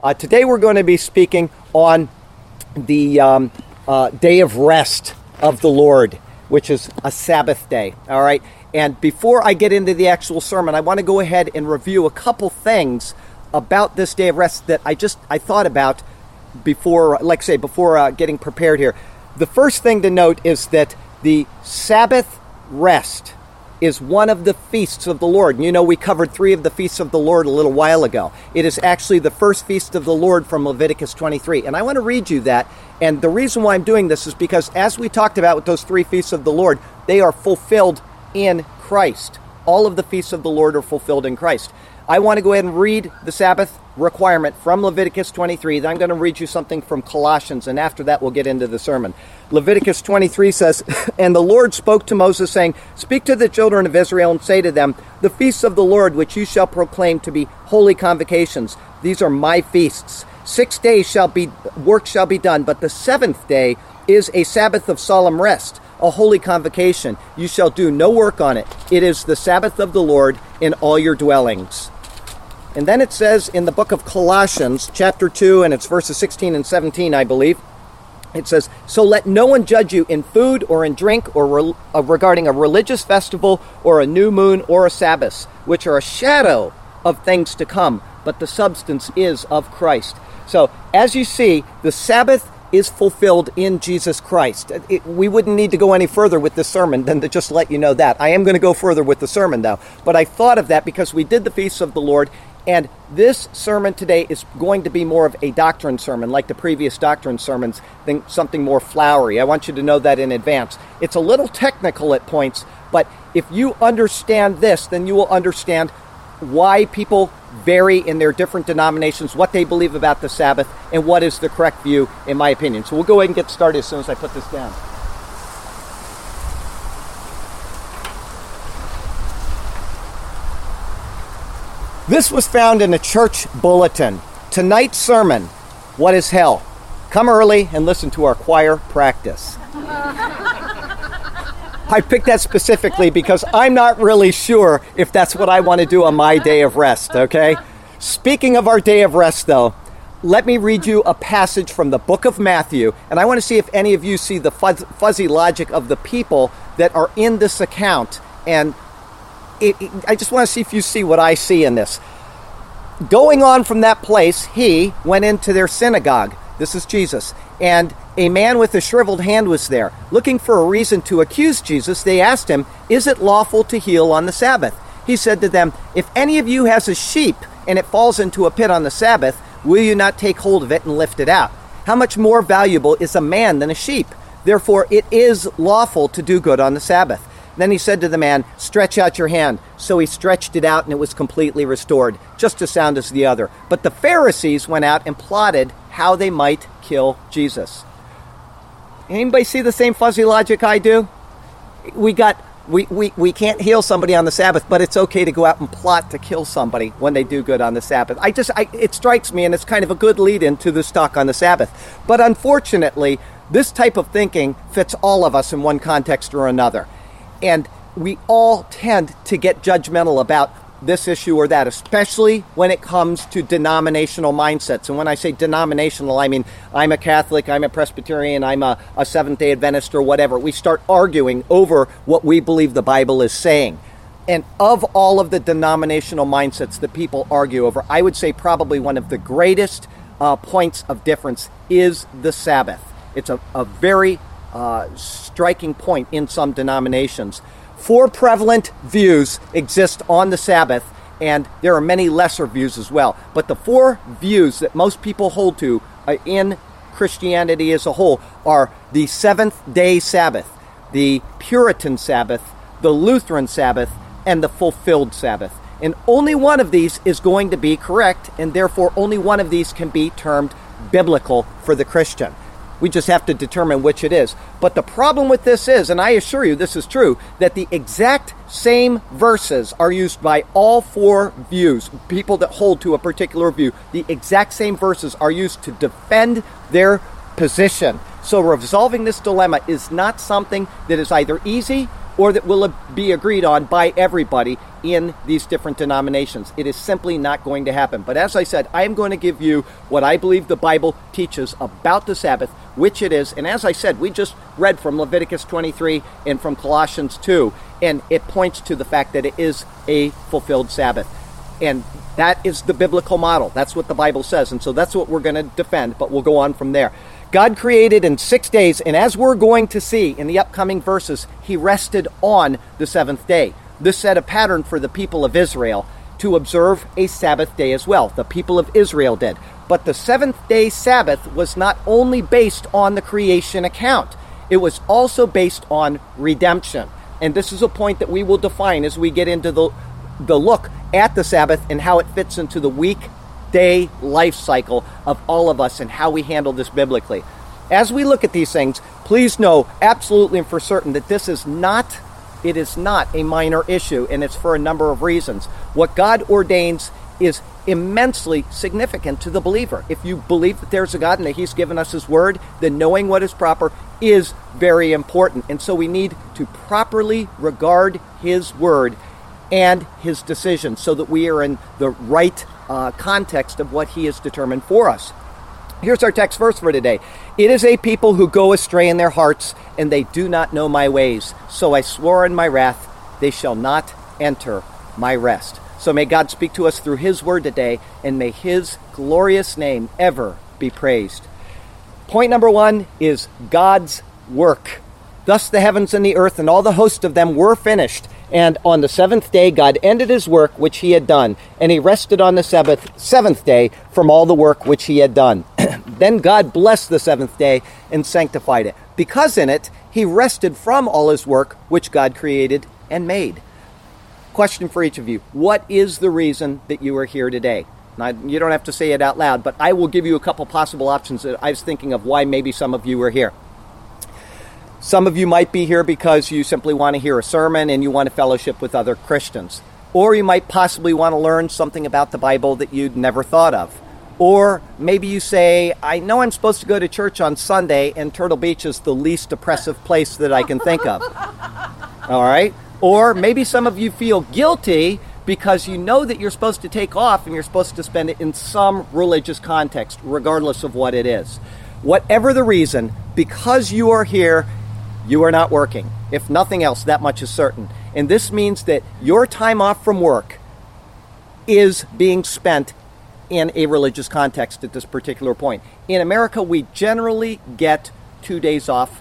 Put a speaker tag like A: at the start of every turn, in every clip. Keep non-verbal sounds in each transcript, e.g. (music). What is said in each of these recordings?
A: Uh, today we're going to be speaking on the um, uh, day of rest of the Lord, which is a Sabbath day. All right. And before I get into the actual sermon, I want to go ahead and review a couple things about this day of rest that I just I thought about before, like I say, before uh, getting prepared here. The first thing to note is that the Sabbath rest is one of the feasts of the Lord. And you know, we covered three of the feasts of the Lord a little while ago. It is actually the first feast of the Lord from Leviticus 23. And I want to read you that. And the reason why I'm doing this is because, as we talked about with those three feasts of the Lord, they are fulfilled in Christ. All of the feasts of the Lord are fulfilled in Christ. I want to go ahead and read the Sabbath requirement from Leviticus 23. Then I'm going to read you something from Colossians, and after that, we'll get into the sermon. Leviticus 23 says, (laughs) And the Lord spoke to Moses, saying, Speak to the children of Israel and say to them, The feasts of the Lord, which you shall proclaim to be holy convocations, these are my feasts. Six days shall be work shall be done, but the seventh day is a Sabbath of solemn rest a holy convocation. You shall do no work on it. It is the Sabbath of the Lord in all your dwellings. And then it says in the book of Colossians, chapter 2, and it's verses 16 and 17, I believe. It says, So let no one judge you in food or in drink or re- uh, regarding a religious festival or a new moon or a Sabbath, which are a shadow of things to come, but the substance is of Christ. So, as you see, the Sabbath is fulfilled in Jesus Christ. It, we wouldn't need to go any further with this sermon than to just let you know that. I am going to go further with the sermon, though. But I thought of that because we did the feasts of the Lord, and this sermon today is going to be more of a doctrine sermon, like the previous doctrine sermons, than something more flowery. I want you to know that in advance. It's a little technical at points, but if you understand this, then you will understand why people vary in their different denominations, what they believe about the Sabbath, and what is the correct view, in my opinion. So we'll go ahead and get started as soon as I put this down. This was found in a church bulletin. Tonight's sermon What is Hell? Come early and listen to our choir practice. (laughs) I picked that specifically because I'm not really sure if that's what I want to do on my day of rest, okay? Speaking of our day of rest, though, let me read you a passage from the book of Matthew, and I want to see if any of you see the fuzzy logic of the people that are in this account and it, it, I just want to see if you see what I see in this. Going on from that place, he went into their synagogue. This is Jesus. And a man with a shriveled hand was there. Looking for a reason to accuse Jesus, they asked him, Is it lawful to heal on the Sabbath? He said to them, If any of you has a sheep and it falls into a pit on the Sabbath, will you not take hold of it and lift it out? How much more valuable is a man than a sheep? Therefore, it is lawful to do good on the Sabbath. Then he said to the man, Stretch out your hand. So he stretched it out, and it was completely restored, just as sound as the other. But the Pharisees went out and plotted how they might kill Jesus. Anybody see the same fuzzy logic I do? We got we, we, we can't heal somebody on the Sabbath, but it's okay to go out and plot to kill somebody when they do good on the Sabbath. I just I, it strikes me, and it's kind of a good lead into the talk on the Sabbath. But unfortunately, this type of thinking fits all of us in one context or another. And we all tend to get judgmental about this issue or that, especially when it comes to denominational mindsets. And when I say denominational, I mean I'm a Catholic, I'm a Presbyterian, I'm a, a Seventh day Adventist, or whatever. We start arguing over what we believe the Bible is saying. And of all of the denominational mindsets that people argue over, I would say probably one of the greatest uh, points of difference is the Sabbath. It's a, a very uh, striking point in some denominations. Four prevalent views exist on the Sabbath, and there are many lesser views as well. But the four views that most people hold to uh, in Christianity as a whole are the seventh day Sabbath, the Puritan Sabbath, the Lutheran Sabbath, and the fulfilled Sabbath. And only one of these is going to be correct, and therefore only one of these can be termed biblical for the Christian. We just have to determine which it is. But the problem with this is, and I assure you this is true, that the exact same verses are used by all four views, people that hold to a particular view. The exact same verses are used to defend their position. So resolving this dilemma is not something that is either easy or that will be agreed on by everybody. In these different denominations. It is simply not going to happen. But as I said, I am going to give you what I believe the Bible teaches about the Sabbath, which it is. And as I said, we just read from Leviticus 23 and from Colossians 2, and it points to the fact that it is a fulfilled Sabbath. And that is the biblical model. That's what the Bible says. And so that's what we're going to defend, but we'll go on from there. God created in six days, and as we're going to see in the upcoming verses, He rested on the seventh day. This set a pattern for the people of Israel to observe a Sabbath day as well. The people of Israel did. But the seventh day Sabbath was not only based on the creation account, it was also based on redemption. And this is a point that we will define as we get into the, the look at the Sabbath and how it fits into the week day life cycle of all of us and how we handle this biblically. As we look at these things, please know absolutely and for certain that this is not it is not a minor issue and it's for a number of reasons. What God ordains is immensely significant to the believer. If you believe that there's a God and that He's given us His Word, then knowing what is proper is very important. And so we need to properly regard His Word and His decisions so that we are in the right uh, context of what He has determined for us. Here's our text verse for today. It is a people who go astray in their hearts, and they do not know my ways. So I swore in my wrath, they shall not enter my rest. So may God speak to us through His word today, and may His glorious name ever be praised. Point number one is God's work. Thus the heavens and the earth and all the host of them were finished. And on the seventh day, God ended his work which he had done, and he rested on the seventh, seventh day from all the work which he had done. (clears throat) then God blessed the seventh day and sanctified it, because in it he rested from all his work which God created and made. Question for each of you What is the reason that you are here today? Now, you don't have to say it out loud, but I will give you a couple possible options that I was thinking of why maybe some of you are here. Some of you might be here because you simply want to hear a sermon and you want to fellowship with other Christians. Or you might possibly want to learn something about the Bible that you'd never thought of. Or maybe you say, I know I'm supposed to go to church on Sunday, and Turtle Beach is the least oppressive place that I can think of. (laughs) All right? Or maybe some of you feel guilty because you know that you're supposed to take off and you're supposed to spend it in some religious context, regardless of what it is. Whatever the reason, because you are here, you are not working. If nothing else, that much is certain. And this means that your time off from work is being spent in a religious context at this particular point. In America, we generally get two days off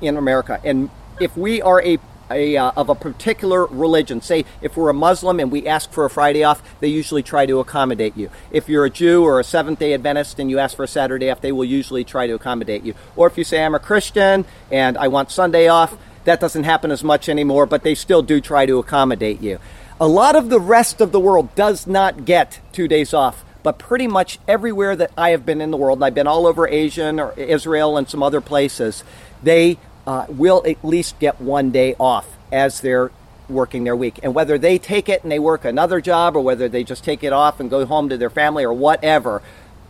A: in America. And if we are a a, uh, of a particular religion. Say, if we're a Muslim and we ask for a Friday off, they usually try to accommodate you. If you're a Jew or a Seventh day Adventist and you ask for a Saturday off, they will usually try to accommodate you. Or if you say, I'm a Christian and I want Sunday off, that doesn't happen as much anymore, but they still do try to accommodate you. A lot of the rest of the world does not get two days off but pretty much everywhere that I have been in the world, I've been all over Asia or Israel and some other places, they uh, will at least get one day off as they're working their week. And whether they take it and they work another job or whether they just take it off and go home to their family or whatever,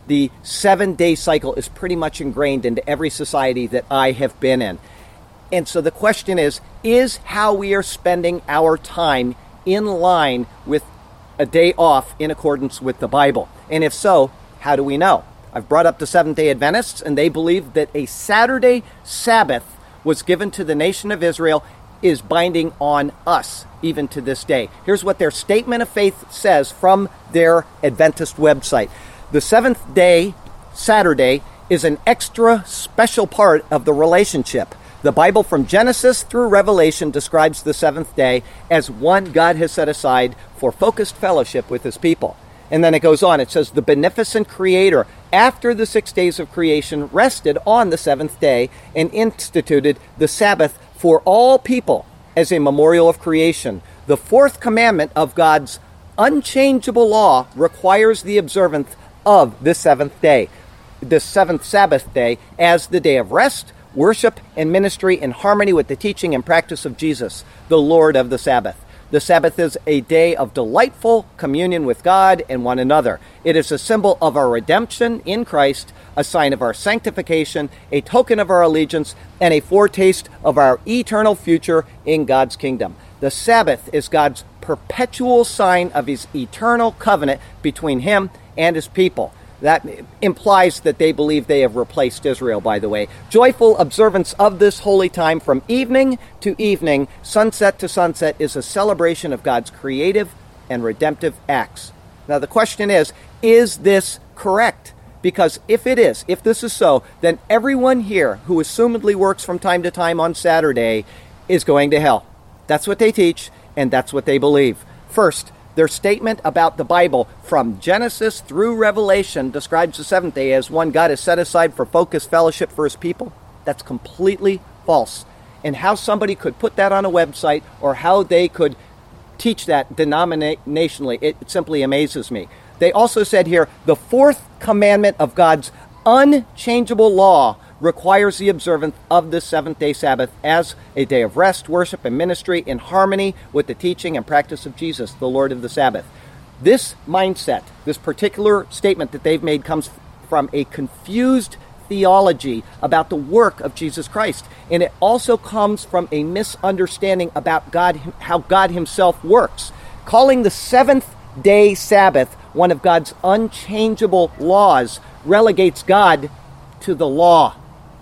A: the seven day cycle is pretty much ingrained into every society that I have been in. And so the question is is how we are spending our time in line with a day off in accordance with the Bible? And if so, how do we know? I've brought up the Seventh day Adventists, and they believe that a Saturday Sabbath was given to the nation of Israel is binding on us even to this day. Here's what their statement of faith says from their Adventist website The seventh day, Saturday, is an extra special part of the relationship. The Bible from Genesis through Revelation describes the seventh day as one God has set aside for focused fellowship with his people. And then it goes on. It says, The beneficent Creator, after the six days of creation, rested on the seventh day and instituted the Sabbath for all people as a memorial of creation. The fourth commandment of God's unchangeable law requires the observance of the seventh day, the seventh Sabbath day, as the day of rest, worship, and ministry in harmony with the teaching and practice of Jesus, the Lord of the Sabbath. The Sabbath is a day of delightful communion with God and one another. It is a symbol of our redemption in Christ, a sign of our sanctification, a token of our allegiance, and a foretaste of our eternal future in God's kingdom. The Sabbath is God's perpetual sign of his eternal covenant between him and his people. That implies that they believe they have replaced Israel, by the way. Joyful observance of this holy time from evening to evening, sunset to sunset, is a celebration of God's creative and redemptive acts. Now, the question is is this correct? Because if it is, if this is so, then everyone here who assumedly works from time to time on Saturday is going to hell. That's what they teach, and that's what they believe. First, their statement about the Bible from Genesis through Revelation describes the seventh day as one God has set aside for focused fellowship for his people. That's completely false. And how somebody could put that on a website or how they could teach that denominationally, it simply amazes me. They also said here the fourth commandment of God's unchangeable law requires the observance of the seventh day Sabbath as a day of rest, worship, and ministry in harmony with the teaching and practice of Jesus, the Lord of the Sabbath. This mindset, this particular statement that they've made, comes from a confused theology about the work of Jesus Christ. And it also comes from a misunderstanding about God, how God Himself works. Calling the seventh day Sabbath one of God's unchangeable laws relegates God to the law,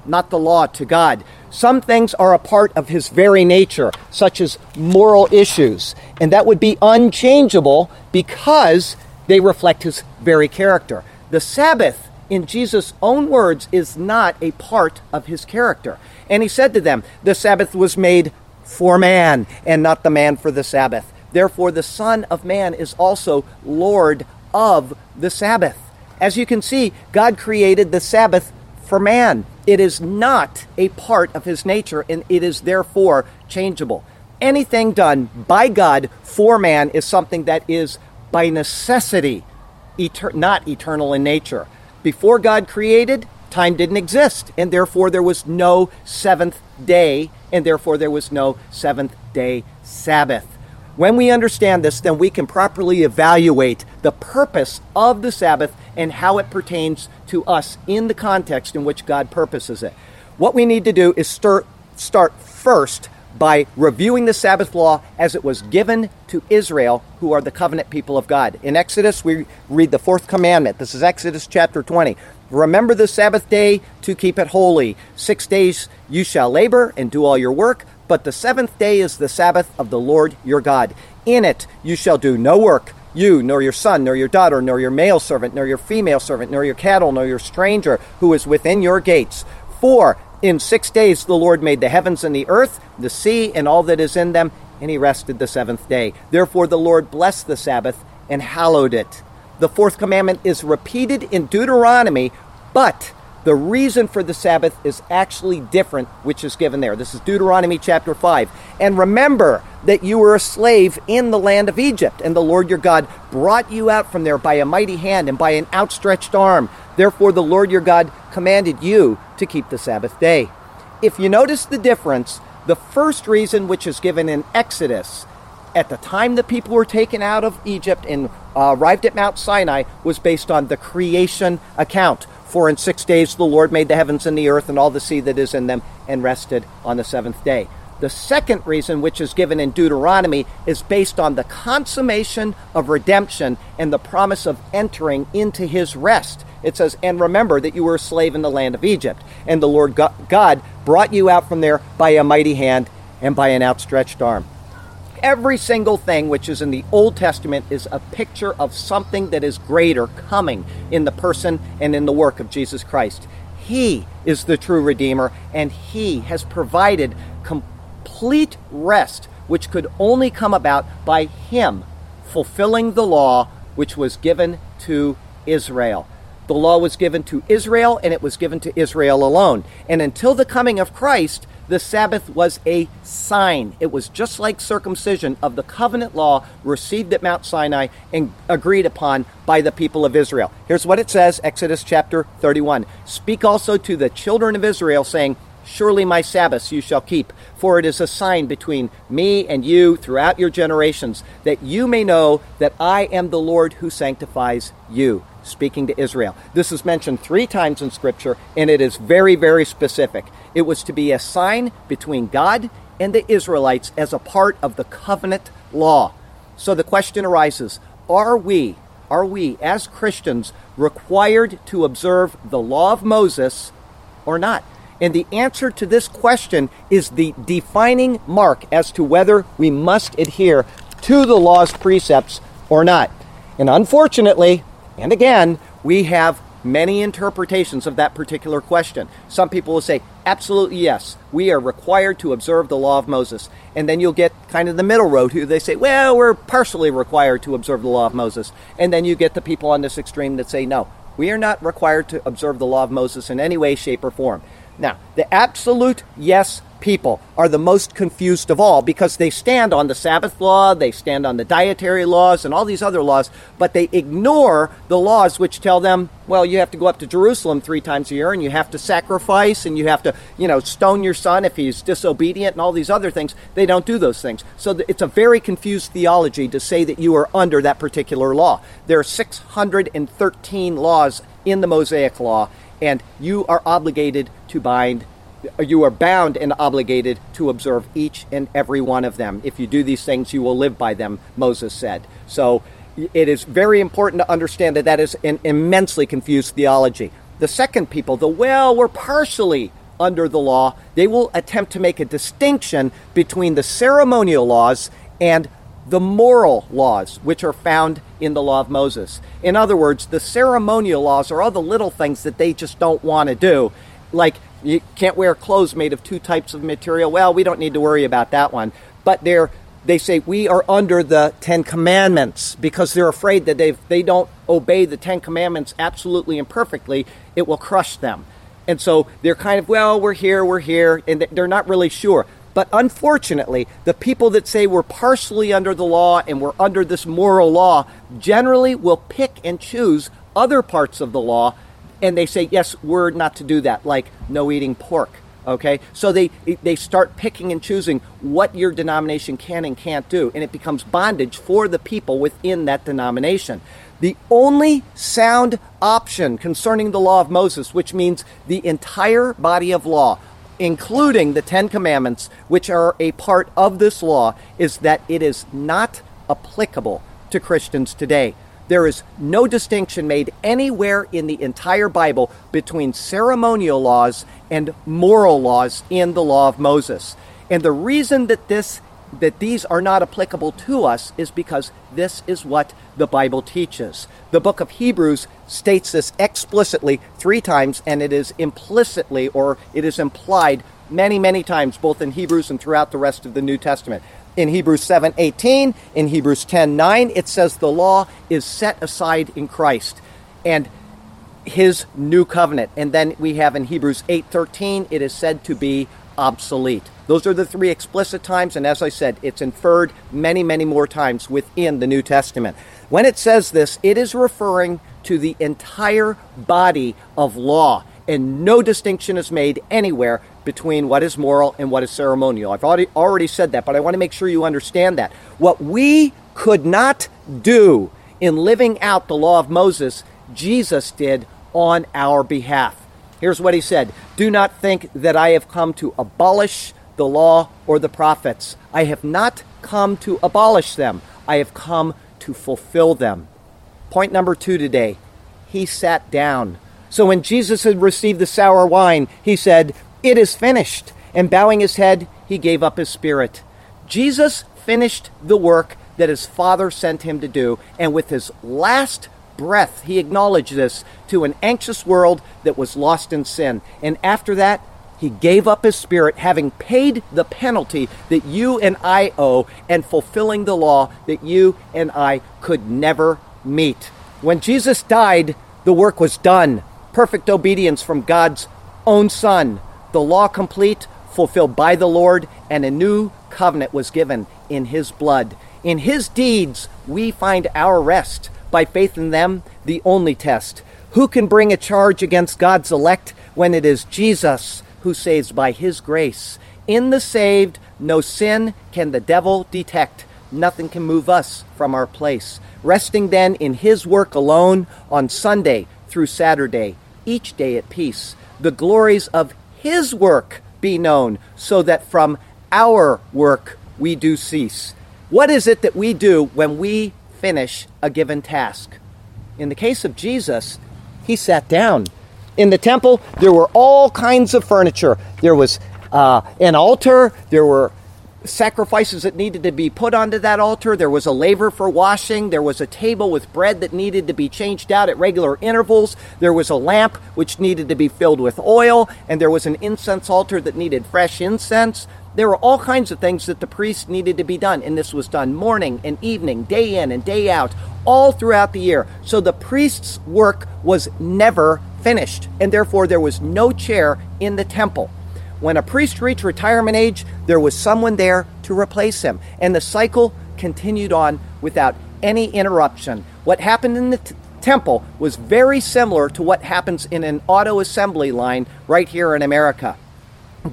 A: not the law to God. Some things are a part of His very nature, such as moral issues, and that would be unchangeable because they reflect His very character. The Sabbath, in Jesus' own words, is not a part of His character. And He said to them, The Sabbath was made for man, and not the man for the Sabbath. Therefore, the Son of Man is also Lord of the Sabbath. As you can see, God created the Sabbath for man. It is not a part of his nature, and it is therefore changeable. Anything done by God for man is something that is by necessity eter- not eternal in nature. Before God created, time didn't exist, and therefore there was no seventh day, and therefore there was no seventh day Sabbath. When we understand this, then we can properly evaluate the purpose of the Sabbath and how it pertains to us in the context in which God purposes it. What we need to do is start, start first by reviewing the Sabbath law as it was given to Israel, who are the covenant people of God. In Exodus, we read the fourth commandment. This is Exodus chapter 20. Remember the Sabbath day to keep it holy. Six days you shall labor and do all your work, but the seventh day is the Sabbath of the Lord your God. In it you shall do no work, you, nor your son, nor your daughter, nor your male servant, nor your female servant, nor your cattle, nor your stranger who is within your gates. For in six days the Lord made the heavens and the earth, the sea, and all that is in them, and he rested the seventh day. Therefore the Lord blessed the Sabbath and hallowed it. The fourth commandment is repeated in Deuteronomy, but the reason for the Sabbath is actually different, which is given there. This is Deuteronomy chapter 5. And remember that you were a slave in the land of Egypt, and the Lord your God brought you out from there by a mighty hand and by an outstretched arm. Therefore, the Lord your God commanded you to keep the Sabbath day. If you notice the difference, the first reason, which is given in Exodus, at the time the people were taken out of Egypt and uh, arrived at Mount Sinai, was based on the creation account for in six days the Lord made the heavens and the earth and all the sea that is in them, and rested on the seventh day. The second reason, which is given in Deuteronomy, is based on the consummation of redemption and the promise of entering into his rest. It says, And remember that you were a slave in the land of Egypt, and the Lord God brought you out from there by a mighty hand and by an outstretched arm. Every single thing which is in the Old Testament is a picture of something that is greater coming in the person and in the work of Jesus Christ. He is the true Redeemer, and He has provided complete rest, which could only come about by Him fulfilling the law which was given to Israel. The law was given to Israel, and it was given to Israel alone. And until the coming of Christ, the Sabbath was a sign. It was just like circumcision of the covenant law received at Mount Sinai and agreed upon by the people of Israel. Here's what it says Exodus chapter 31. Speak also to the children of Israel, saying, Surely my Sabbaths you shall keep, for it is a sign between me and you throughout your generations, that you may know that I am the Lord who sanctifies you speaking to Israel. This is mentioned three times in Scripture, and it is very, very specific. It was to be a sign between God and the Israelites as a part of the covenant law. So the question arises are we, are we as Christians required to observe the law of Moses or not? And the answer to this question is the defining mark as to whether we must adhere to the law's precepts or not. And unfortunately, and again, we have many interpretations of that particular question. Some people will say, absolutely yes, we are required to observe the law of Moses. And then you'll get kind of the middle road who they say, well, we're partially required to observe the law of Moses. And then you get the people on this extreme that say, no, we are not required to observe the law of Moses in any way, shape, or form. Now, the absolute yes people are the most confused of all because they stand on the Sabbath law, they stand on the dietary laws, and all these other laws, but they ignore the laws which tell them, well, you have to go up to Jerusalem three times a year and you have to sacrifice and you have to, you know, stone your son if he's disobedient and all these other things. They don't do those things. So it's a very confused theology to say that you are under that particular law. There are 613 laws in the Mosaic law and you are obligated to bind you are bound and obligated to observe each and every one of them. If you do these things, you will live by them, Moses said. So it is very important to understand that that is an immensely confused theology. The second people, the well, we're partially under the law, they will attempt to make a distinction between the ceremonial laws and the moral laws, which are found in the law of Moses. In other words, the ceremonial laws are all the little things that they just don't want to do. Like, you can't wear clothes made of two types of material. Well, we don't need to worry about that one. But they're, they say we are under the Ten Commandments because they're afraid that if they don't obey the Ten Commandments absolutely and perfectly, it will crush them. And so they're kind of, well, we're here, we're here, and they're not really sure. But unfortunately, the people that say we're partially under the law and we're under this moral law generally will pick and choose other parts of the law and they say, yes, we're not to do that, like no eating pork. Okay, so they they start picking and choosing what your denomination can and can't do, and it becomes bondage for the people within that denomination. The only sound option concerning the law of Moses, which means the entire body of law, including the Ten Commandments, which are a part of this law, is that it is not applicable to Christians today. There is no distinction made anywhere in the entire Bible between ceremonial laws and moral laws in the law of Moses. And the reason that this that these are not applicable to us is because this is what the Bible teaches. The book of Hebrews states this explicitly three times, and it is implicitly or it is implied many, many times, both in Hebrews and throughout the rest of the New Testament. In Hebrews 7:18, in Hebrews 10:9, it says the law is set aside in Christ and his new covenant. And then we have in Hebrews 8:13, it is said to be obsolete. Those are the three explicit times, and as I said, it's inferred many, many more times within the New Testament. When it says this, it is referring to the entire body of law, and no distinction is made anywhere between what is moral and what is ceremonial. I've already, already said that, but I want to make sure you understand that. What we could not do in living out the law of Moses, Jesus did on our behalf. Here's what he said Do not think that I have come to abolish the law or the prophets. I have not come to abolish them, I have come to fulfill them. Point number two today he sat down. So when Jesus had received the sour wine, he said, it is finished. And bowing his head, he gave up his spirit. Jesus finished the work that his Father sent him to do, and with his last breath, he acknowledged this to an anxious world that was lost in sin. And after that, he gave up his spirit, having paid the penalty that you and I owe, and fulfilling the law that you and I could never meet. When Jesus died, the work was done. Perfect obedience from God's own Son the law complete, fulfilled by the Lord, and a new covenant was given in his blood. In his deeds, we find our rest. By faith in them, the only test. Who can bring a charge against God's elect when it is Jesus who saves by his grace? In the saved, no sin can the devil detect. Nothing can move us from our place. Resting then in his work alone on Sunday through Saturday, each day at peace. The glories of his work be known, so that from our work we do cease. What is it that we do when we finish a given task? In the case of Jesus, he sat down. In the temple, there were all kinds of furniture. There was uh, an altar, there were sacrifices that needed to be put onto that altar. There was a laver for washing. There was a table with bread that needed to be changed out at regular intervals. There was a lamp which needed to be filled with oil. And there was an incense altar that needed fresh incense. There were all kinds of things that the priest needed to be done. And this was done morning and evening, day in and day out, all throughout the year. So the priest's work was never finished. And therefore, there was no chair in the temple. When a priest reached retirement age, there was someone there to replace him. And the cycle continued on without any interruption. What happened in the t- temple was very similar to what happens in an auto assembly line right here in America.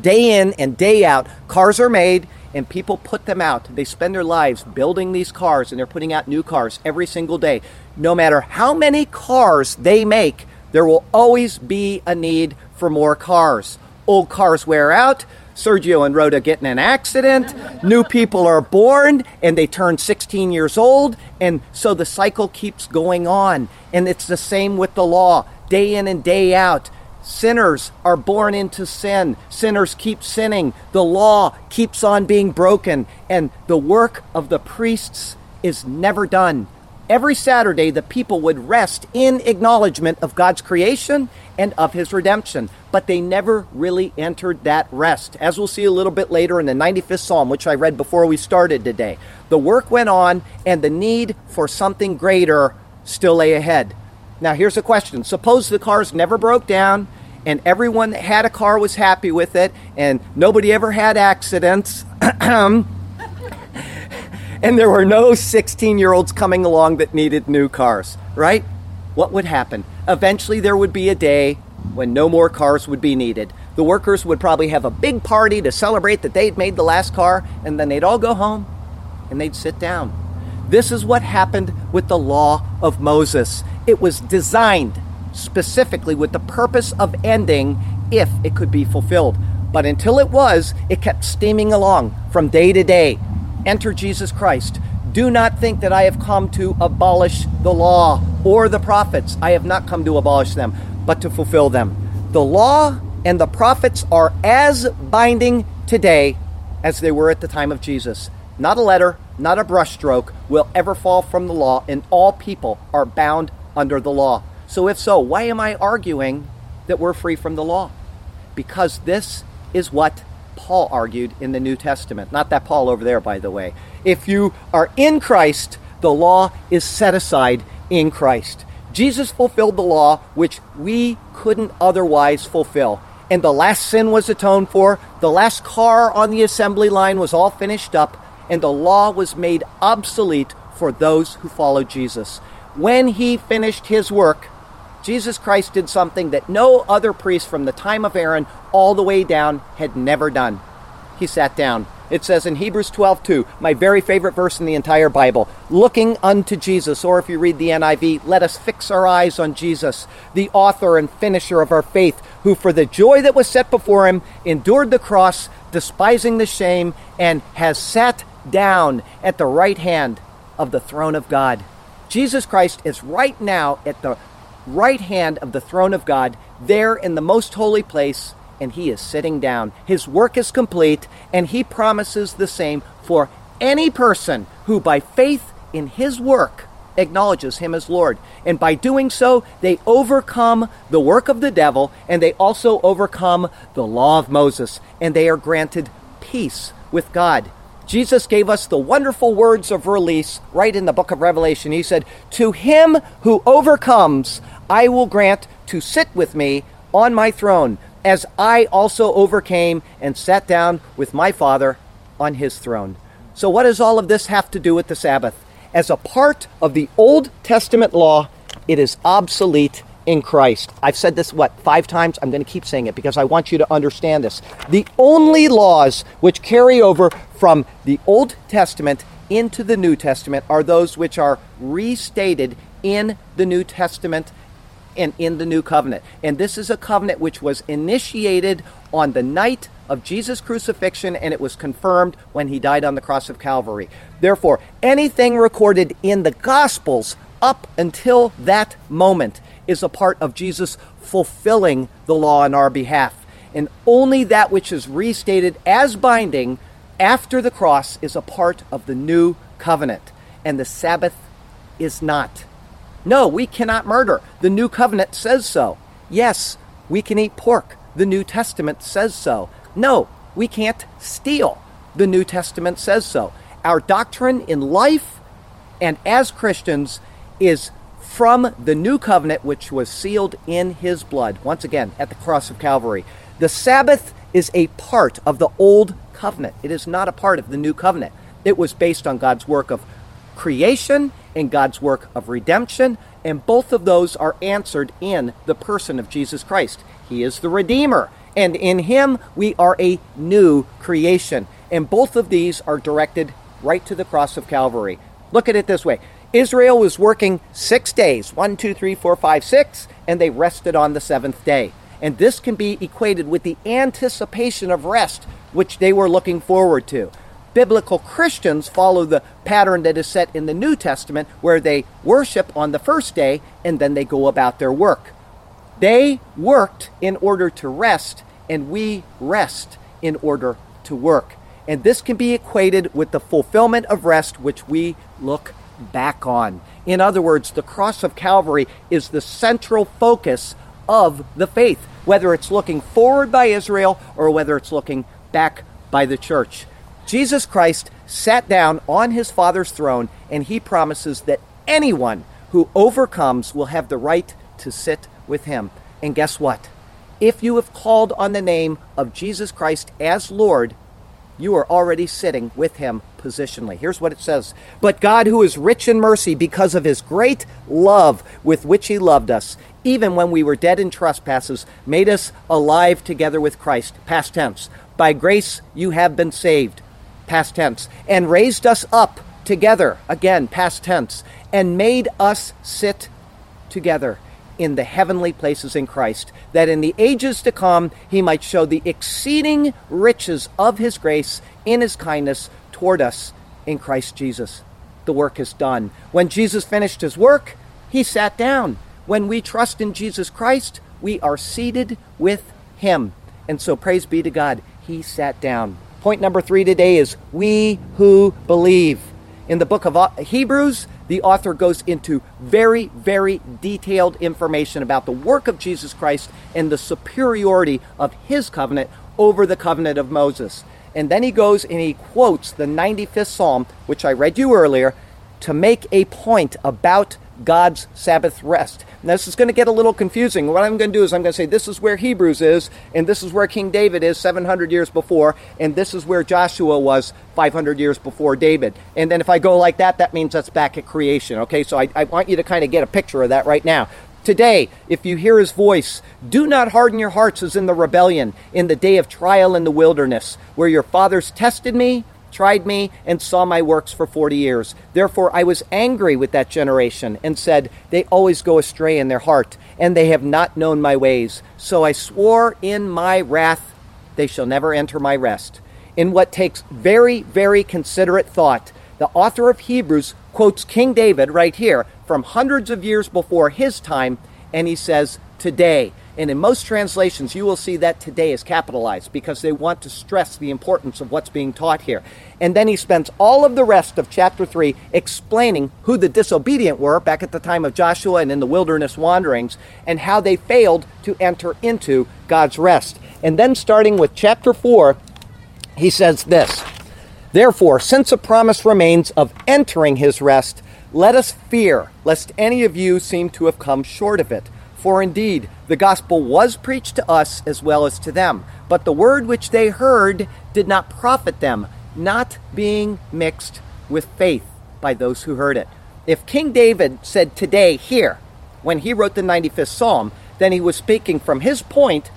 A: Day in and day out, cars are made and people put them out. They spend their lives building these cars and they're putting out new cars every single day. No matter how many cars they make, there will always be a need for more cars. Old cars wear out. Sergio and Rhoda get in an accident. New people are born and they turn 16 years old. And so the cycle keeps going on. And it's the same with the law, day in and day out. Sinners are born into sin. Sinners keep sinning. The law keeps on being broken. And the work of the priests is never done. Every Saturday, the people would rest in acknowledgement of God's creation and of his redemption, but they never really entered that rest. As we'll see a little bit later in the 95th Psalm, which I read before we started today, the work went on and the need for something greater still lay ahead. Now, here's a question Suppose the cars never broke down and everyone that had a car was happy with it and nobody ever had accidents. (clears throat) Um, and there were no 16 year olds coming along that needed new cars, right? What would happen? Eventually, there would be a day when no more cars would be needed. The workers would probably have a big party to celebrate that they'd made the last car, and then they'd all go home and they'd sit down. This is what happened with the law of Moses. It was designed specifically with the purpose of ending if it could be fulfilled. But until it was, it kept steaming along from day to day, enter Jesus Christ. Do not think that I have come to abolish the law or the prophets. I have not come to abolish them, but to fulfill them. The law and the prophets are as binding today as they were at the time of Jesus. Not a letter, not a brushstroke will ever fall from the law, and all people are bound under the law. So, if so, why am I arguing that we're free from the law? Because this is what Paul argued in the New Testament. Not that Paul over there, by the way. If you are in Christ, the law is set aside in Christ. Jesus fulfilled the law which we couldn't otherwise fulfill. And the last sin was atoned for, the last car on the assembly line was all finished up, and the law was made obsolete for those who followed Jesus. When he finished his work, Jesus Christ did something that no other priest from the time of Aaron all the way down had never done. He sat down. It says in Hebrews 12:2, my very favorite verse in the entire Bible, looking unto Jesus, or if you read the NIV, let us fix our eyes on Jesus, the author and finisher of our faith, who for the joy that was set before him endured the cross, despising the shame, and has sat down at the right hand of the throne of God. Jesus Christ is right now at the right hand of the throne of God, there in the most holy place, and he is sitting down. His work is complete, and he promises the same for any person who, by faith in his work, acknowledges him as Lord. And by doing so, they overcome the work of the devil, and they also overcome the law of Moses, and they are granted peace with God. Jesus gave us the wonderful words of release right in the book of Revelation. He said, To him who overcomes, I will grant to sit with me on my throne, as I also overcame and sat down with my Father on his throne. So, what does all of this have to do with the Sabbath? As a part of the Old Testament law, it is obsolete in Christ. I've said this, what, five times? I'm going to keep saying it because I want you to understand this. The only laws which carry over from the Old Testament into the New Testament are those which are restated in the New Testament and in the new covenant. And this is a covenant which was initiated on the night of Jesus' crucifixion and it was confirmed when he died on the cross of Calvary. Therefore, anything recorded in the Gospels up until that moment is a part of Jesus fulfilling the law on our behalf. And only that which is restated as binding after the cross is a part of the new covenant. And the Sabbath is not. No, we cannot murder. The new covenant says so. Yes, we can eat pork. The New Testament says so. No, we can't steal. The New Testament says so. Our doctrine in life and as Christians is from the new covenant which was sealed in his blood, once again, at the cross of Calvary. The Sabbath is a part of the old covenant, it is not a part of the new covenant. It was based on God's work of creation and God's work of redemption, and both of those are answered in the person of Jesus Christ. He is the Redeemer, and in Him we are a new creation. And both of these are directed right to the cross of Calvary. Look at it this way Israel was working six days one, two, three, four, five, six, and they rested on the seventh day. And this can be equated with the anticipation of rest, which they were looking forward to. Biblical Christians follow the pattern that is set in the New Testament, where they worship on the first day and then they go about their work. They worked in order to rest, and we rest in order to work. And this can be equated with the fulfillment of rest, which we look back on. In other words, the cross of Calvary is the central focus of the faith, whether it's looking forward by Israel or whether it's looking back by the church. Jesus Christ sat down on his Father's throne, and he promises that anyone who overcomes will have the right to sit with him. And guess what? If you have called on the name of Jesus Christ as Lord, you are already sitting with him positionally. Here's what it says But God, who is rich in mercy because of his great love with which he loved us, even when we were dead in trespasses, made us alive together with Christ. Past tense. By grace you have been saved. Past tense. And raised us up together. Again, past tense. And made us sit together in the heavenly places in Christ, that in the ages to come he might show the exceeding riches of his grace in his kindness toward us in Christ Jesus. The work is done. When Jesus finished his work, he sat down. When we trust in Jesus Christ, we are seated with him. And so, praise be to God, he sat down. Point number three today is we who believe. In the book of Hebrews, the author goes into very, very detailed information about the work of Jesus Christ and the superiority of his covenant over the covenant of Moses. And then he goes and he quotes the 95th Psalm, which I read you earlier, to make a point about God's Sabbath rest. Now, this is going to get a little confusing. What I'm going to do is I'm going to say this is where Hebrews is, and this is where King David is 700 years before, and this is where Joshua was 500 years before David. And then if I go like that, that means that's back at creation. Okay, so I, I want you to kind of get a picture of that right now. Today, if you hear his voice, do not harden your hearts as in the rebellion, in the day of trial in the wilderness, where your fathers tested me tried me, and saw my works for forty years. Therefore I was angry with that generation, and said, They always go astray in their heart, and they have not known my ways. So I swore in my wrath, They shall never enter my rest. In what takes very, very considerate thought, the author of Hebrews quotes King David right here from hundreds of years before his time, and he says, Today, and in most translations, you will see that today is capitalized because they want to stress the importance of what's being taught here. And then he spends all of the rest of chapter 3 explaining who the disobedient were back at the time of Joshua and in the wilderness wanderings and how they failed to enter into God's rest. And then starting with chapter 4, he says this Therefore, since a promise remains of entering his rest, let us fear lest any of you seem to have come short of it. For indeed, the gospel was preached to us as well as to them, but the word which they heard did not profit them, not being mixed with faith by those who heard it. If King David said today here, when he wrote the 95th Psalm, then he was speaking from his point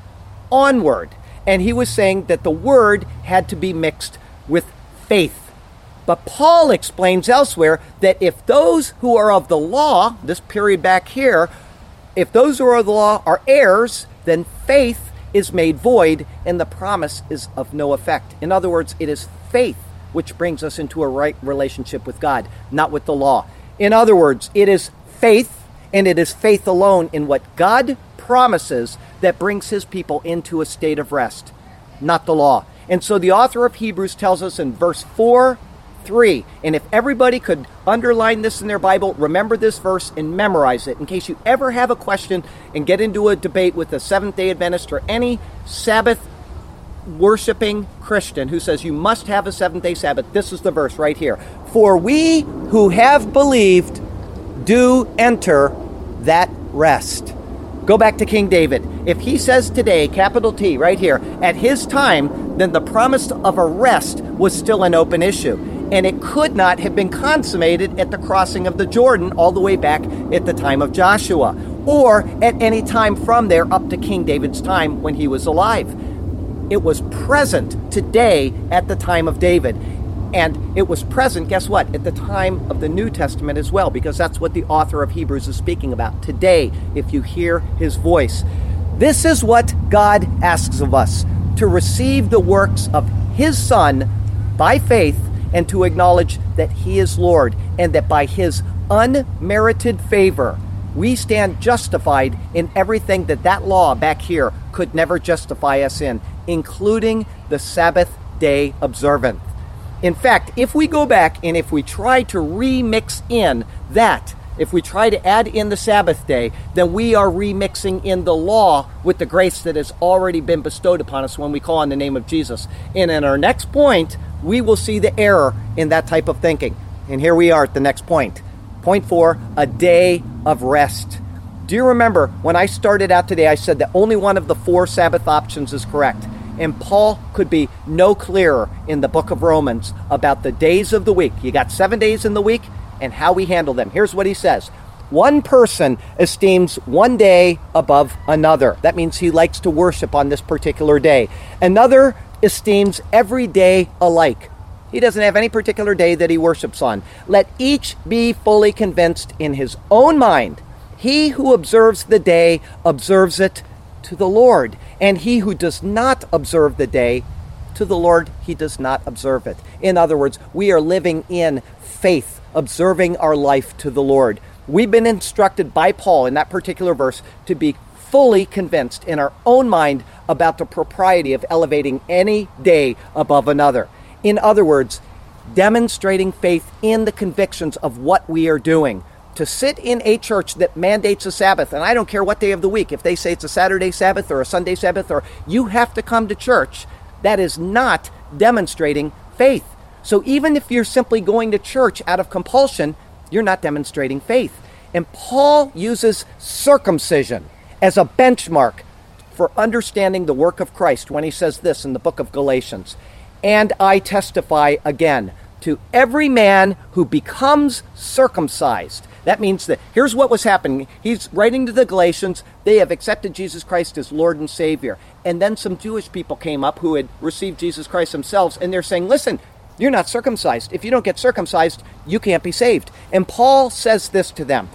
A: onward. And he was saying that the word had to be mixed with faith. But Paul explains elsewhere that if those who are of the law, this period back here, if those who are the law are heirs, then faith is made void and the promise is of no effect. In other words, it is faith which brings us into a right relationship with God, not with the law. In other words, it is faith and it is faith alone in what God promises that brings his people into a state of rest, not the law. And so the author of Hebrews tells us in verse 4 3. And if everybody could underline this in their Bible, remember this verse and memorize it in case you ever have a question and get into a debate with a Seventh day Adventist or any Sabbath worshiping Christian who says you must have a seventh day Sabbath. This is the verse right here. For we who have believed do enter that rest. Go back to King David. If he says today, capital T, right here, at his time, then the promise of a rest was still an open issue. And it could not have been consummated at the crossing of the Jordan all the way back at the time of Joshua, or at any time from there up to King David's time when he was alive. It was present today at the time of David. And it was present, guess what, at the time of the New Testament as well, because that's what the author of Hebrews is speaking about. Today, if you hear his voice, this is what God asks of us to receive the works of his Son by faith and to acknowledge that he is Lord and that by his unmerited favor, we stand justified in everything that that law back here could never justify us in, including the Sabbath day observance. In fact, if we go back and if we try to remix in that, if we try to add in the Sabbath day, then we are remixing in the law with the grace that has already been bestowed upon us when we call on the name of Jesus. And in our next point, we will see the error in that type of thinking. And here we are at the next point. Point four a day of rest. Do you remember when I started out today, I said that only one of the four Sabbath options is correct? And Paul could be no clearer in the book of Romans about the days of the week. You got seven days in the week and how we handle them. Here's what he says One person esteems one day above another. That means he likes to worship on this particular day. Another esteems every day alike. He doesn't have any particular day that he worships on. Let each be fully convinced in his own mind. He who observes the day observes it to the Lord, and he who does not observe the day, to the Lord he does not observe it. In other words, we are living in faith, observing our life to the Lord. We've been instructed by Paul in that particular verse to be fully convinced in our own mind about the propriety of elevating any day above another. In other words, demonstrating faith in the convictions of what we are doing to sit in a church that mandates a Sabbath, and I don't care what day of the week, if they say it's a Saturday Sabbath or a Sunday Sabbath, or you have to come to church, that is not demonstrating faith. So even if you're simply going to church out of compulsion, you're not demonstrating faith. And Paul uses circumcision as a benchmark for understanding the work of Christ when he says this in the book of Galatians. And I testify again to every man who becomes circumcised that means that here's what was happening. He's writing to the Galatians. They have accepted Jesus Christ as Lord and Savior. And then some Jewish people came up who had received Jesus Christ themselves, and they're saying, listen, you're not circumcised. If you don't get circumcised, you can't be saved. And Paul says this to them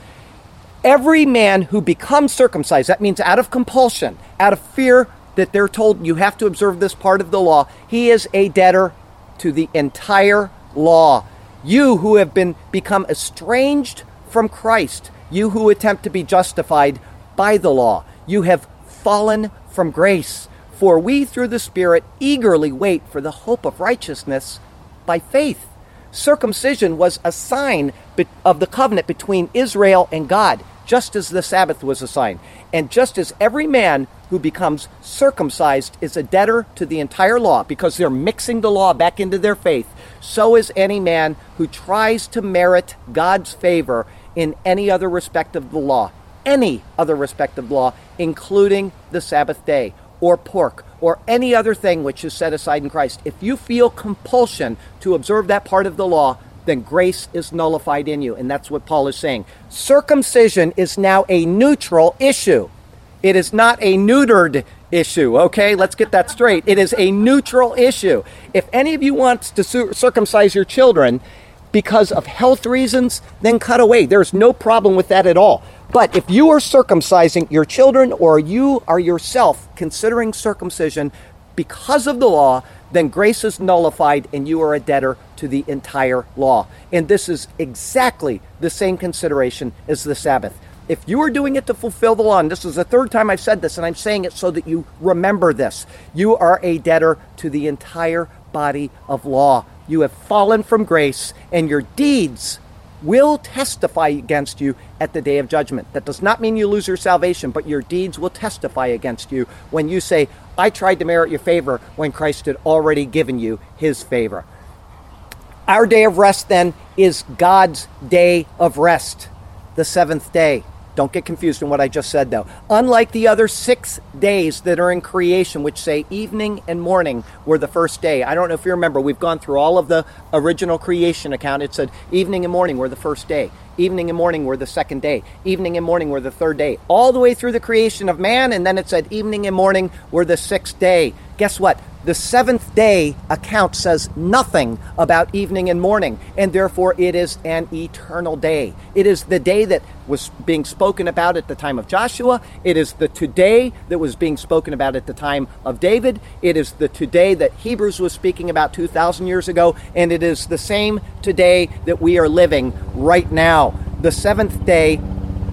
A: Every man who becomes circumcised, that means out of compulsion, out of fear that they're told you have to observe this part of the law, he is a debtor to the entire law. You who have been become estranged from Christ, you who attempt to be justified by the law. You have fallen from grace. For we, through the Spirit, eagerly wait for the hope of righteousness by faith. Circumcision was a sign of the covenant between Israel and God, just as the Sabbath was a sign. And just as every man who becomes circumcised is a debtor to the entire law because they're mixing the law back into their faith, so is any man who tries to merit God's favor in any other respect of the law, any other respect of law, including the Sabbath day or pork or any other thing which is set aside in Christ. If you feel compulsion to observe that part of the law, then grace is nullified in you. And that's what Paul is saying. Circumcision is now a neutral issue. It is not a neutered issue, okay? Let's get that straight. It is a neutral issue. If any of you wants to circumcise your children, because of health reasons, then cut away. There's no problem with that at all. But if you are circumcising your children or you are yourself considering circumcision because of the law, then grace is nullified and you are a debtor to the entire law. And this is exactly the same consideration as the Sabbath. If you are doing it to fulfill the law, and this is the third time I've said this, and I'm saying it so that you remember this, you are a debtor to the entire body of law. You have fallen from grace, and your deeds will testify against you at the day of judgment. That does not mean you lose your salvation, but your deeds will testify against you when you say, I tried to merit your favor when Christ had already given you his favor. Our day of rest then is God's day of rest, the seventh day. Don't get confused in what I just said, though. Unlike the other six days that are in creation, which say evening and morning were the first day. I don't know if you remember, we've gone through all of the original creation account. It said evening and morning were the first day, evening and morning were the second day, evening and morning were the third day, all the way through the creation of man, and then it said evening and morning were the sixth day. Guess what? The seventh day account says nothing about evening and morning, and therefore it is an eternal day. It is the day that was being spoken about at the time of Joshua. It is the today that was being spoken about at the time of David. It is the today that Hebrews was speaking about 2,000 years ago, and it is the same today that we are living right now. The seventh day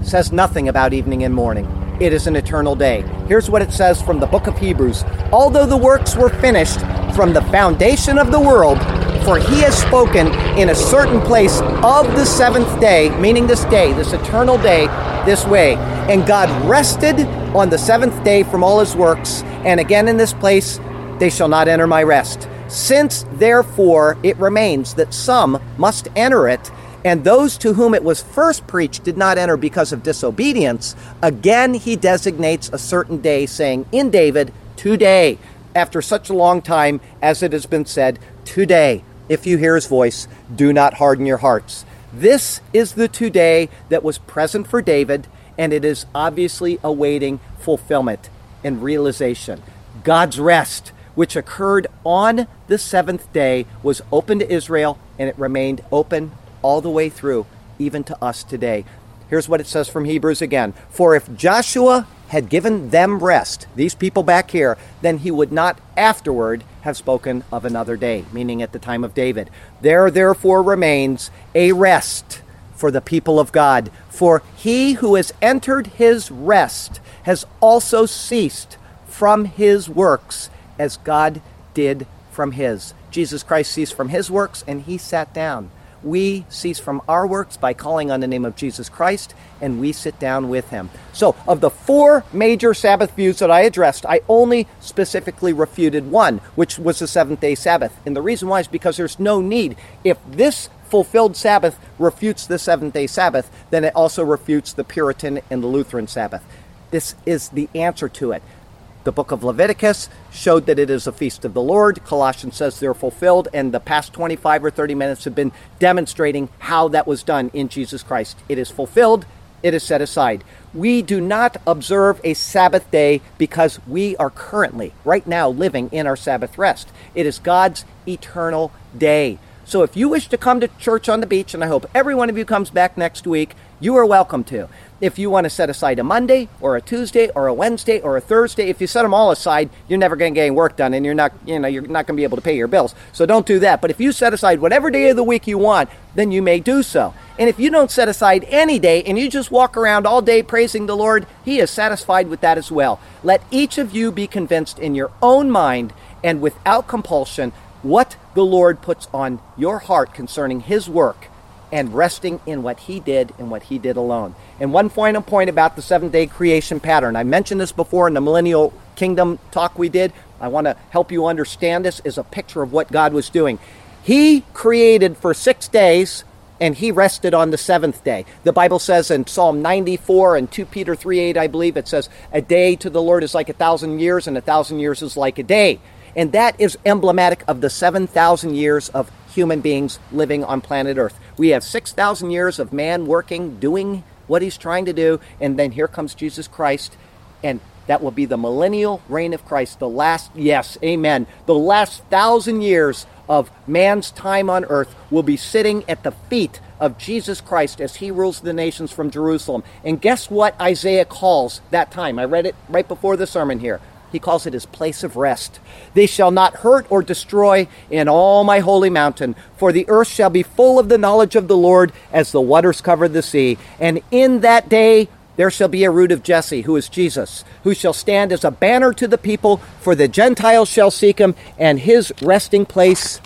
A: says nothing about evening and morning it is an eternal day. Here's what it says from the book of Hebrews Although the works were finished from the foundation of the world, for he has spoken in a certain place of the seventh day, meaning this day, this eternal day, this way. And God rested on the seventh day from all his works, and again in this place, they shall not enter my rest. Since therefore it remains that some must enter it, and those to whom it was first preached did not enter because of disobedience, again he designates a certain day, saying, In David, today, after such a long time as it has been said, today, if you hear his voice, do not harden your hearts. This is the today that was present for David, and it is obviously awaiting fulfillment and realization. God's rest, which occurred on the seventh day, was open to Israel, and it remained open all the way through, even to us today. Here's what it says from Hebrews again For if Joshua had given them rest, these people back here, then he would not afterward have spoken of another day, meaning at the time of David. There therefore remains a rest for the people of God. For he who has entered his rest has also ceased from his works as God did from his. Jesus Christ ceased from his works and he sat down we cease from our works by calling on the name of Jesus Christ and we sit down with him. So, of the four major Sabbath views that I addressed, I only specifically refuted one, which was the seventh day Sabbath. And the reason why is because there's no need. If this fulfilled Sabbath refutes the seventh day Sabbath, then it also refutes the Puritan and the Lutheran Sabbath. This is the answer to it. The book of Leviticus showed that it is a feast of the Lord. Colossians says they're fulfilled, and the past 25 or 30 minutes have been demonstrating how that was done in Jesus Christ. It is fulfilled, it is set aside. We do not observe a Sabbath day because we are currently, right now, living in our Sabbath rest. It is God's eternal day. So if you wish to come to church on the beach, and I hope every one of you comes back next week, you are welcome to if you want to set aside a Monday or a Tuesday or a Wednesday or a Thursday, if you set them all aside, you're never going to get any work done and you're not, you know, you're not going to be able to pay your bills. So don't do that. But if you set aside whatever day of the week you want, then you may do so. And if you don't set aside any day and you just walk around all day praising the Lord, He is satisfied with that as well. Let each of you be convinced in your own mind and without compulsion what the Lord puts on your heart concerning His work and resting in what He did and what He did alone. And one final point about the seven day creation pattern. I mentioned this before in the millennial kingdom talk we did. I want to help you understand this as a picture of what God was doing. He created for six days and he rested on the seventh day. The Bible says in Psalm 94 and 2 Peter 3 8, I believe, it says, A day to the Lord is like a thousand years, and a thousand years is like a day. And that is emblematic of the 7,000 years of human beings living on planet Earth. We have 6,000 years of man working, doing what he's trying to do, and then here comes Jesus Christ, and that will be the millennial reign of Christ, the last, yes, amen, the last thousand years of man's time on earth will be sitting at the feet of Jesus Christ as he rules the nations from Jerusalem. And guess what Isaiah calls that time? I read it right before the sermon here. He calls it his place of rest. They shall not hurt or destroy in all my holy mountain, for the earth shall be full of the knowledge of the Lord as the waters cover the sea. And in that day there shall be a root of Jesse, who is Jesus, who shall stand as a banner to the people, for the Gentiles shall seek him, and his resting place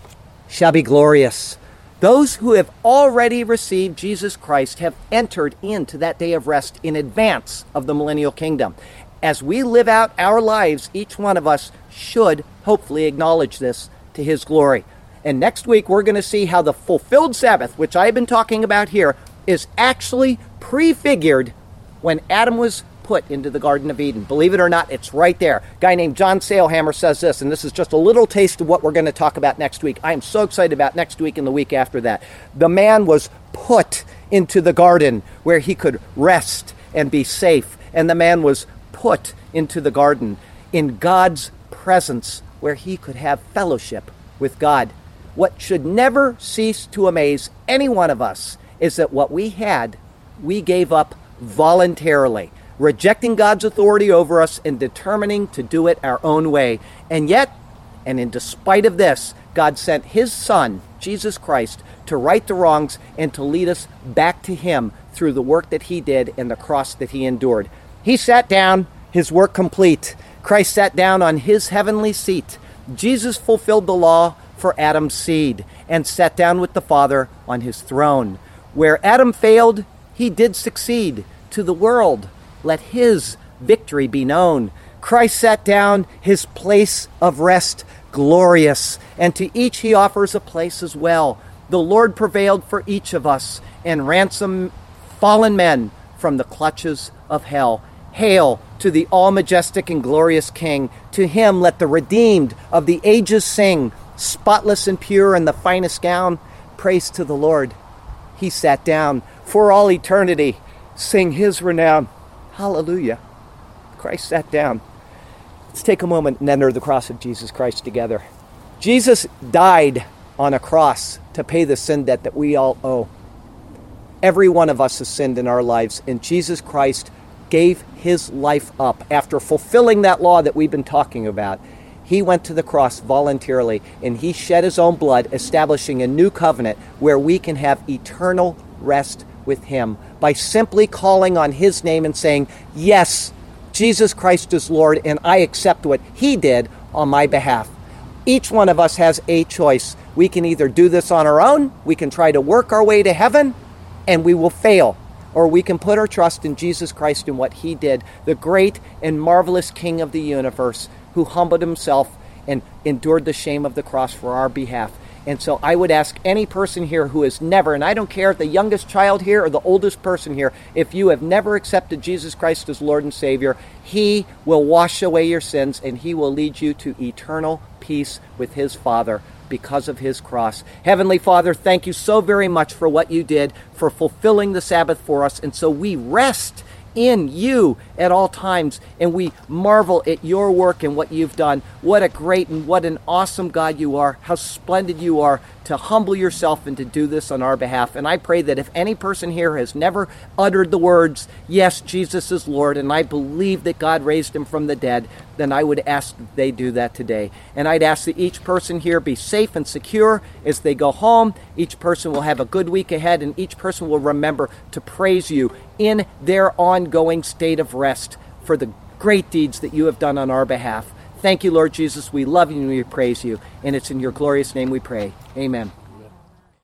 A: shall be glorious. Those who have already received Jesus Christ have entered into that day of rest in advance of the millennial kingdom. As we live out our lives, each one of us should hopefully acknowledge this to his glory. And next week, we're going to see how the fulfilled Sabbath, which I've been talking about here, is actually prefigured when Adam was put into the Garden of Eden. Believe it or not, it's right there. A guy named John Sailhamer says this, and this is just a little taste of what we're going to talk about next week. I am so excited about next week and the week after that. The man was put into the garden where he could rest and be safe, and the man was put into the garden in God's presence where he could have fellowship with God. What should never cease to amaze any one of us is that what we had, we gave up voluntarily, rejecting God's authority over us and determining to do it our own way. And yet, and in despite of this, God sent his son, Jesus Christ, to right the wrongs and to lead us back to him through the work that he did and the cross that he endured. He sat down, his work complete. Christ sat down on his heavenly seat. Jesus fulfilled the law for Adam's seed and sat down with the Father on his throne. Where Adam failed, he did succeed. To the world, let his victory be known. Christ sat down, his place of rest glorious, and to each he offers a place as well. The Lord prevailed for each of us and ransomed fallen men from the clutches of hell. Hail to the all majestic and glorious King. To him let the redeemed of the ages sing, spotless and pure in the finest gown. Praise to the Lord. He sat down for all eternity. Sing his renown. Hallelujah. Christ sat down. Let's take a moment and enter the cross of Jesus Christ together. Jesus died on a cross to pay the sin debt that we all owe. Every one of us has sinned in our lives, and Jesus Christ gave his life up after fulfilling that law that we've been talking about. He went to the cross voluntarily and he shed his own blood, establishing a new covenant where we can have eternal rest with him by simply calling on his name and saying, Yes, Jesus Christ is Lord, and I accept what he did on my behalf. Each one of us has a choice. We can either do this on our own, we can try to work our way to heaven, and we will fail. Or we can put our trust in Jesus Christ and what he did, the great and marvelous King of the universe, who humbled himself and endured the shame of the cross for our behalf. And so I would ask any person here who has never, and I don't care if the youngest child here or the oldest person here, if you have never accepted Jesus Christ as Lord and Savior, He will wash away your sins and He will lead you to eternal peace with His Father because of His cross. Heavenly Father, thank you so very much for what you did, for fulfilling the Sabbath for us. And so we rest in you at all times, and we marvel at your work and what you've done. What a great and what an awesome God you are. How splendid you are to humble yourself and to do this on our behalf. And I pray that if any person here has never uttered the words, Yes, Jesus is Lord, and I believe that God raised him from the dead, then I would ask they do that today. And I'd ask that each person here be safe and secure as they go home. Each person will have a good week ahead, and each person will remember to praise you in their ongoing state of rest for the great deeds that you have done on our behalf. Thank you, Lord Jesus. We love you and we praise you. And it's in your glorious name we pray. Amen.